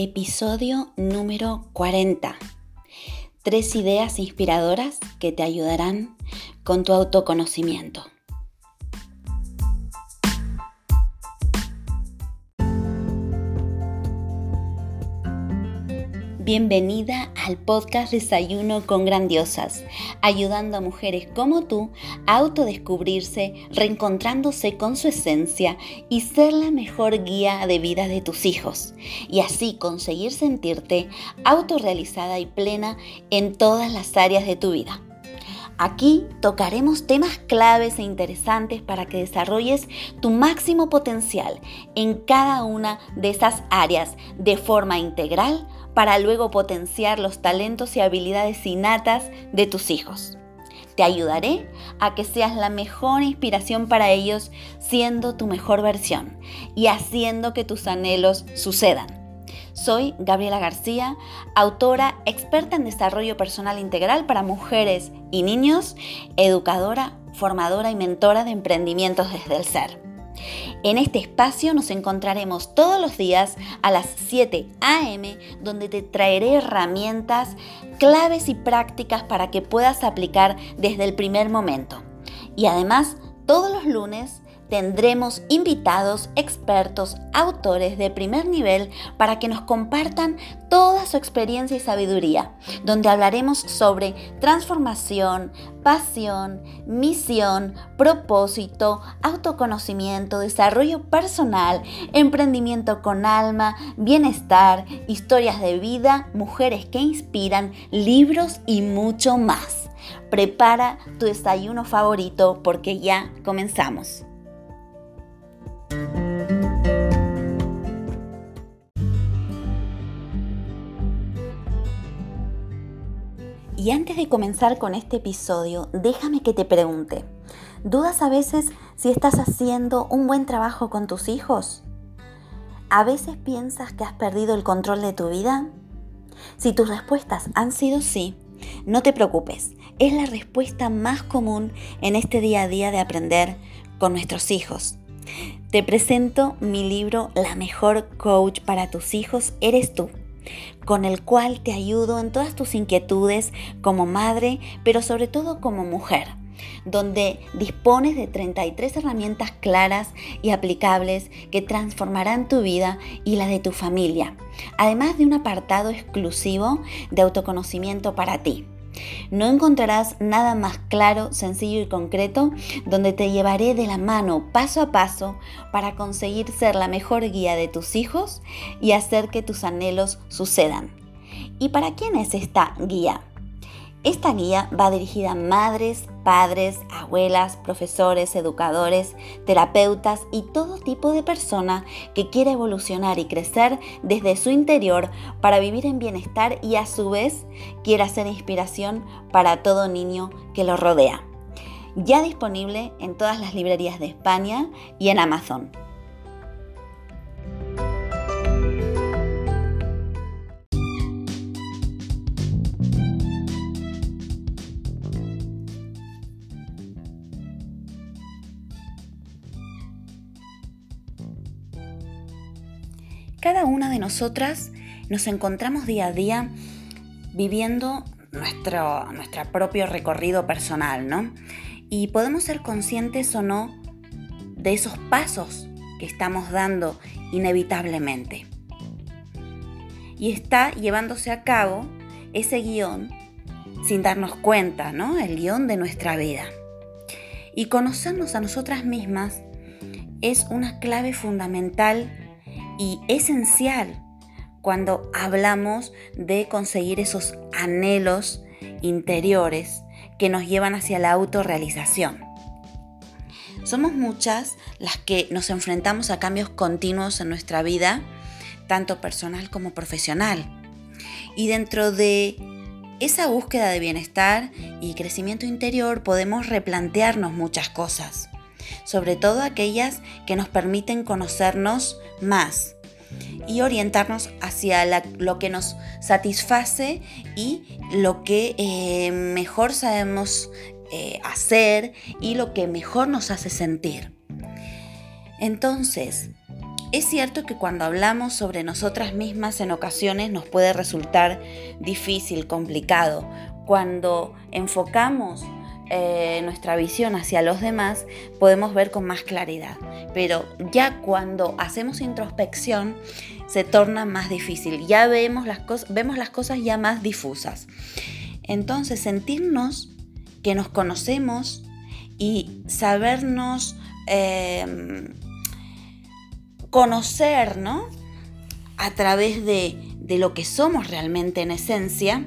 Episodio número 40. Tres ideas inspiradoras que te ayudarán con tu autoconocimiento. Bienvenida al podcast Desayuno con Grandiosas, ayudando a mujeres como tú a autodescubrirse, reencontrándose con su esencia y ser la mejor guía de vida de tus hijos, y así conseguir sentirte autorrealizada y plena en todas las áreas de tu vida. Aquí tocaremos temas claves e interesantes para que desarrolles tu máximo potencial en cada una de esas áreas de forma integral para luego potenciar los talentos y habilidades innatas de tus hijos. Te ayudaré a que seas la mejor inspiración para ellos siendo tu mejor versión y haciendo que tus anhelos sucedan. Soy Gabriela García, autora experta en desarrollo personal integral para mujeres y niños, educadora, formadora y mentora de emprendimientos desde el ser. En este espacio nos encontraremos todos los días a las 7 a.m. donde te traeré herramientas, claves y prácticas para que puedas aplicar desde el primer momento. Y además, todos los lunes tendremos invitados, expertos, autores de primer nivel para que nos compartan toda su experiencia y sabiduría, donde hablaremos sobre transformación, pasión, misión, propósito, autoconocimiento, desarrollo personal, emprendimiento con alma, bienestar, historias de vida, mujeres que inspiran, libros y mucho más. Prepara tu desayuno favorito porque ya comenzamos. Y antes de comenzar con este episodio, déjame que te pregunte, ¿dudas a veces si estás haciendo un buen trabajo con tus hijos? ¿A veces piensas que has perdido el control de tu vida? Si tus respuestas han sido sí, no te preocupes, es la respuesta más común en este día a día de aprender con nuestros hijos. Te presento mi libro La mejor coach para tus hijos eres tú con el cual te ayudo en todas tus inquietudes como madre, pero sobre todo como mujer donde dispones de 33 herramientas claras y aplicables que transformarán tu vida y la de tu familia, además de un apartado exclusivo de autoconocimiento para ti. No encontrarás nada más claro, sencillo y concreto donde te llevaré de la mano paso a paso para conseguir ser la mejor guía de tus hijos y hacer que tus anhelos sucedan. ¿Y para quién es esta guía? Esta guía va dirigida a madres, padres, abuelas, profesores, educadores, terapeutas y todo tipo de persona que quiere evolucionar y crecer desde su interior para vivir en bienestar y a su vez quiera ser inspiración para todo niño que lo rodea. Ya disponible en todas las librerías de España y en Amazon. Nosotras nos encontramos día a día viviendo nuestro, nuestro propio recorrido personal, ¿no? Y podemos ser conscientes o no de esos pasos que estamos dando inevitablemente. Y está llevándose a cabo ese guion sin darnos cuenta, ¿no? El guion de nuestra vida. Y conocernos a nosotras mismas es una clave fundamental y esencial cuando hablamos de conseguir esos anhelos interiores que nos llevan hacia la autorrealización. Somos muchas las que nos enfrentamos a cambios continuos en nuestra vida, tanto personal como profesional. Y dentro de esa búsqueda de bienestar y crecimiento interior podemos replantearnos muchas cosas sobre todo aquellas que nos permiten conocernos más y orientarnos hacia lo que nos satisface y lo que eh, mejor sabemos eh, hacer y lo que mejor nos hace sentir. Entonces, Es cierto que cuando hablamos sobre nosotras mismas en ocasiones nos puede resultar difícil, complicado. Cuando enfocamos eh, nuestra visión hacia los demás, podemos ver con más claridad. Pero ya cuando hacemos introspección, se torna más difícil. Ya vemos las, vemos las cosas ya más difusas. Entonces, sentirnos que nos conocemos y sabernos em, conocer, ¿no? A través de, lo que somos realmente en esencia,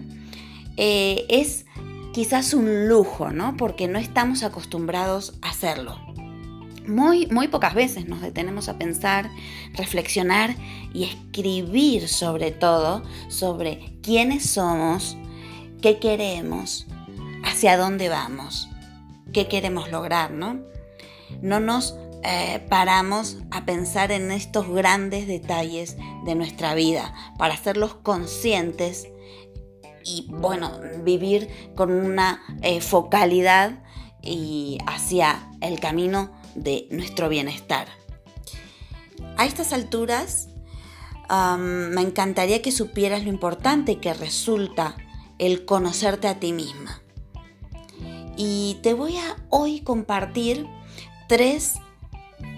eh, es quizás un lujo, ¿no? Porque no estamos acostumbrados a hacerlo. Muy, muy pocas veces nos detenemos a pensar, reflexionar y escribir sobre todo sobre quiénes somos, qué queremos, hacia dónde vamos, qué queremos lograr, ¿no? No nos eh, paramos a pensar en estos grandes detalles de nuestra vida para hacerlos conscientes y bueno, vivir con una eh, focalidad y hacia el camino de nuestro bienestar. A estas alturas, me encantaría que supieras lo importante que resulta el conocerte a ti misma. Y te voy a hoy compartir tres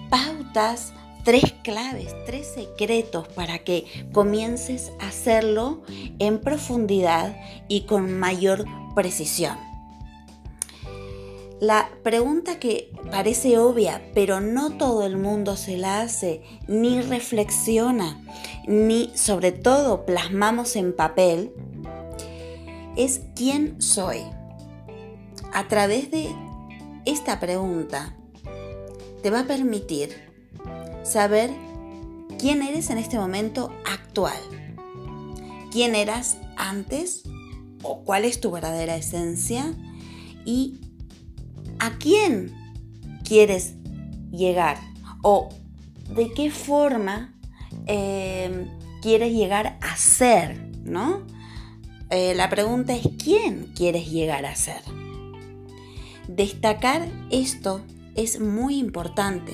pautas tres claves, tres secretos para que comiences a hacerlo en profundidad y con mayor precisión. La pregunta que parece obvia, pero no todo el mundo se la hace, ni reflexiona, ni sobre todo plasmamos en papel, es ¿quién soy? A través de esta pregunta te va a permitir saber quién eres en este momento actual, quién eras antes o cuál es tu verdadera esencia y a quién quieres llegar o de qué forma em, quieres llegar a ser, ¿no? Eh, la pregunta es quién quieres llegar a ser. Destacar esto es muy importante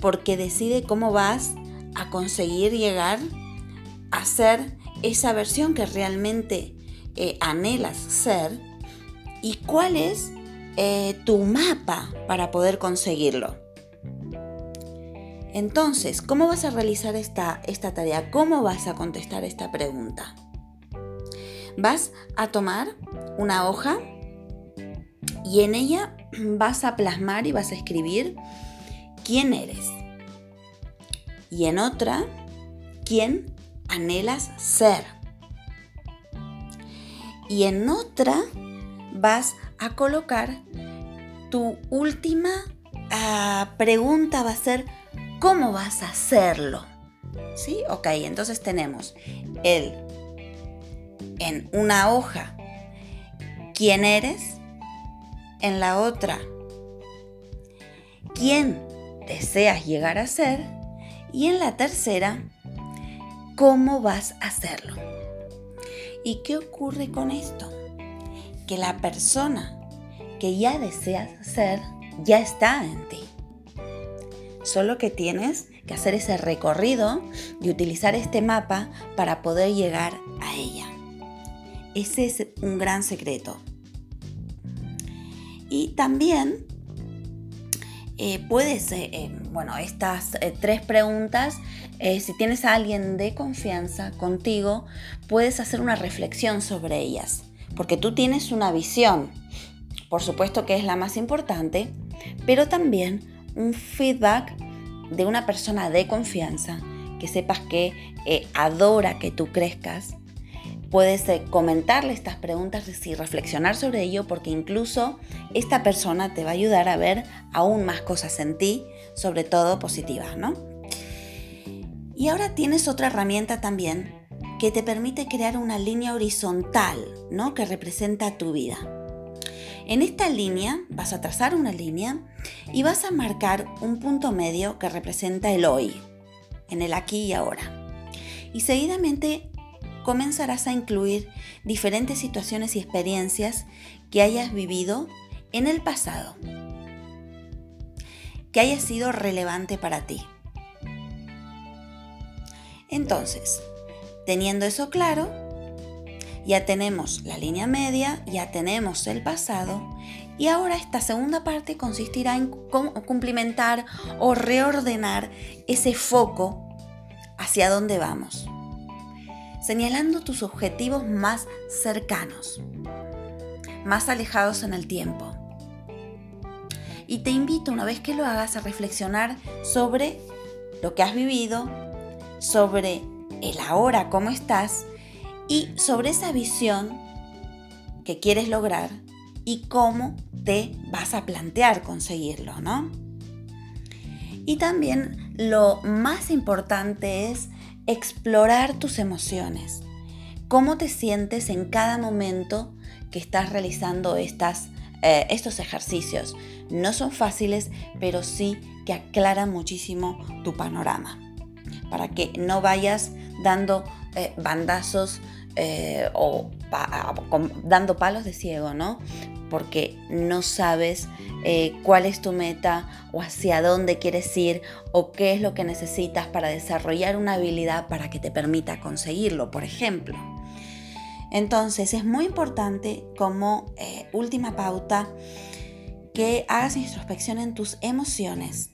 porque decide cómo vas a conseguir llegar a ser esa versión que realmente eh, anhelas ser y cuál es eh, tu mapa para poder conseguirlo. Entonces, ¿cómo vas a realizar esta, esta tarea? ¿Cómo vas a contestar esta pregunta? Vas a tomar una hoja y en ella vas a plasmar y vas a escribir quién eres. Y en otra, quién anhelas ser. Y en otra vas a colocar tu última ah, pregunta va a ser ¿cómo vas a hacerlo? ¿Sí? Ok, entonces tenemos el en una hoja quién eres, en la otra quién deseas llegar a ser y en la tercera, cómo vas a hacerlo. ¿Y qué ocurre con esto? Que la persona que ya deseas ser ya está en ti. Solo que tienes que hacer ese recorrido y utilizar este mapa para poder llegar a ella. Ese es un gran secreto. Y también eh, puedes, eh, eh, bueno, estas tres preguntas, si tienes a alguien de confianza contigo, puedes hacer una reflexión sobre ellas, porque tú tienes una visión, por supuesto que es la más importante, pero también un feedback de una persona de confianza, que sepas que adora que tú crezcas Puedes eh, comentarle estas preguntas y reflexionar sobre ello porque incluso esta persona te va a ayudar a ver aún más cosas en ti, sobre todo positivas, ¿no? Y ahora tienes otra herramienta también que te permite crear una línea horizontal, ¿no? Que representa tu vida. En esta línea vas a trazar una línea y vas a marcar un punto medio que representa el hoy, en el aquí y ahora. Y seguidamente comenzarás a incluir diferentes situaciones y experiencias que hayas vivido en el pasado, que haya sido relevante para ti. Entonces, teniendo eso claro, ya tenemos la línea media, ya tenemos el pasado y ahora esta segunda parte consistirá en cumplimentar o reordenar ese foco hacia dónde vamos, señalando tus objetivos más cercanos, más alejados en el tiempo. Y te invito una vez que lo hagas a reflexionar sobre lo que has vivido, sobre el ahora, cómo estás y sobre esa visión que quieres lograr y cómo te vas a plantear conseguirlo, ¿no? Y también lo más importante es explorar tus emociones. ¿Cómo te sientes en cada momento que estás realizando estas, eh, estos ejercicios? No son fáciles, pero sí que aclaran muchísimo tu panorama. Para que no vayas dando eh, bandazos eh, o dando palos de ciego, ¿no? Porque no sabes eh, cuál es tu meta o hacia dónde quieres ir o qué es lo que necesitas para desarrollar una habilidad para que te permita conseguirlo, por ejemplo. Entonces es muy importante como eh, última pauta que hagas introspección en tus emociones,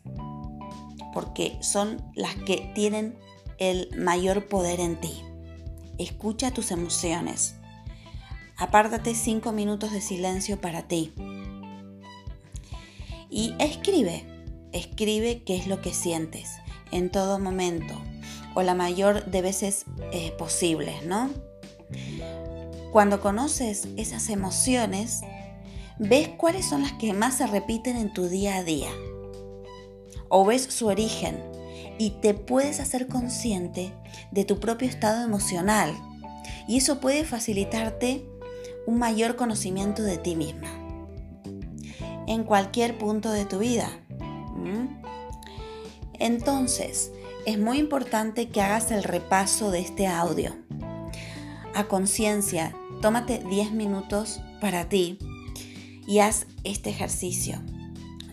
porque son las que tienen el mayor poder en ti. Escucha tus emociones. Apártate cinco minutos de silencio para ti. Y escribe, escribe qué es lo que sientes en todo momento o la mayor de veces eh, posibles, ¿no? Cuando conoces esas emociones, ves cuáles son las que más se repiten en tu día a día o ves su origen y te puedes hacer consciente de tu propio estado emocional. Y eso puede facilitarte un mayor conocimiento de ti misma en cualquier punto de tu vida. Entonces, es muy importante que hagas el repaso de este audio. A conciencia, tómate 10 minutos para ti y haz este ejercicio.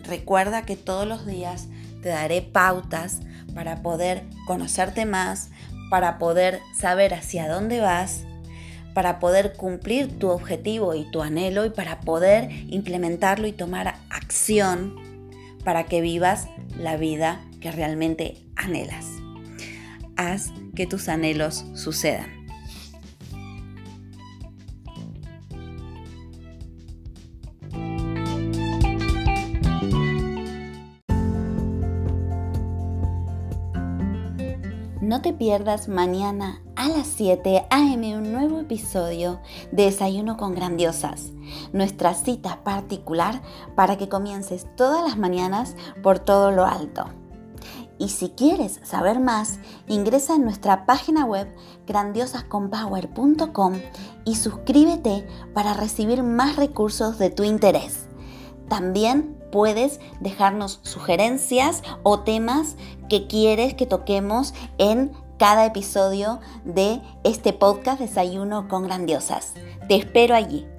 Recuerda que todos los días te daré pautas para poder conocerte más, para poder saber hacia dónde vas, para poder cumplir tu objetivo y tu anhelo y para poder implementarlo y tomar acción para que vivas la vida que realmente anhelas. Haz que tus anhelos sucedan. No te pierdas mañana a las 7 a.m. un nuevo episodio de Desayuno con Grandiosas, nuestra cita particular para que comiences todas las mañanas por todo lo alto. Y si quieres saber más, ingresa en nuestra página web grandiosasconpower.com y suscríbete para recibir más recursos de tu interés. También puedes dejarnos sugerencias o temas que quieres que toquemos en cada episodio de este podcast Desayuno con Grandiosas. Te espero allí.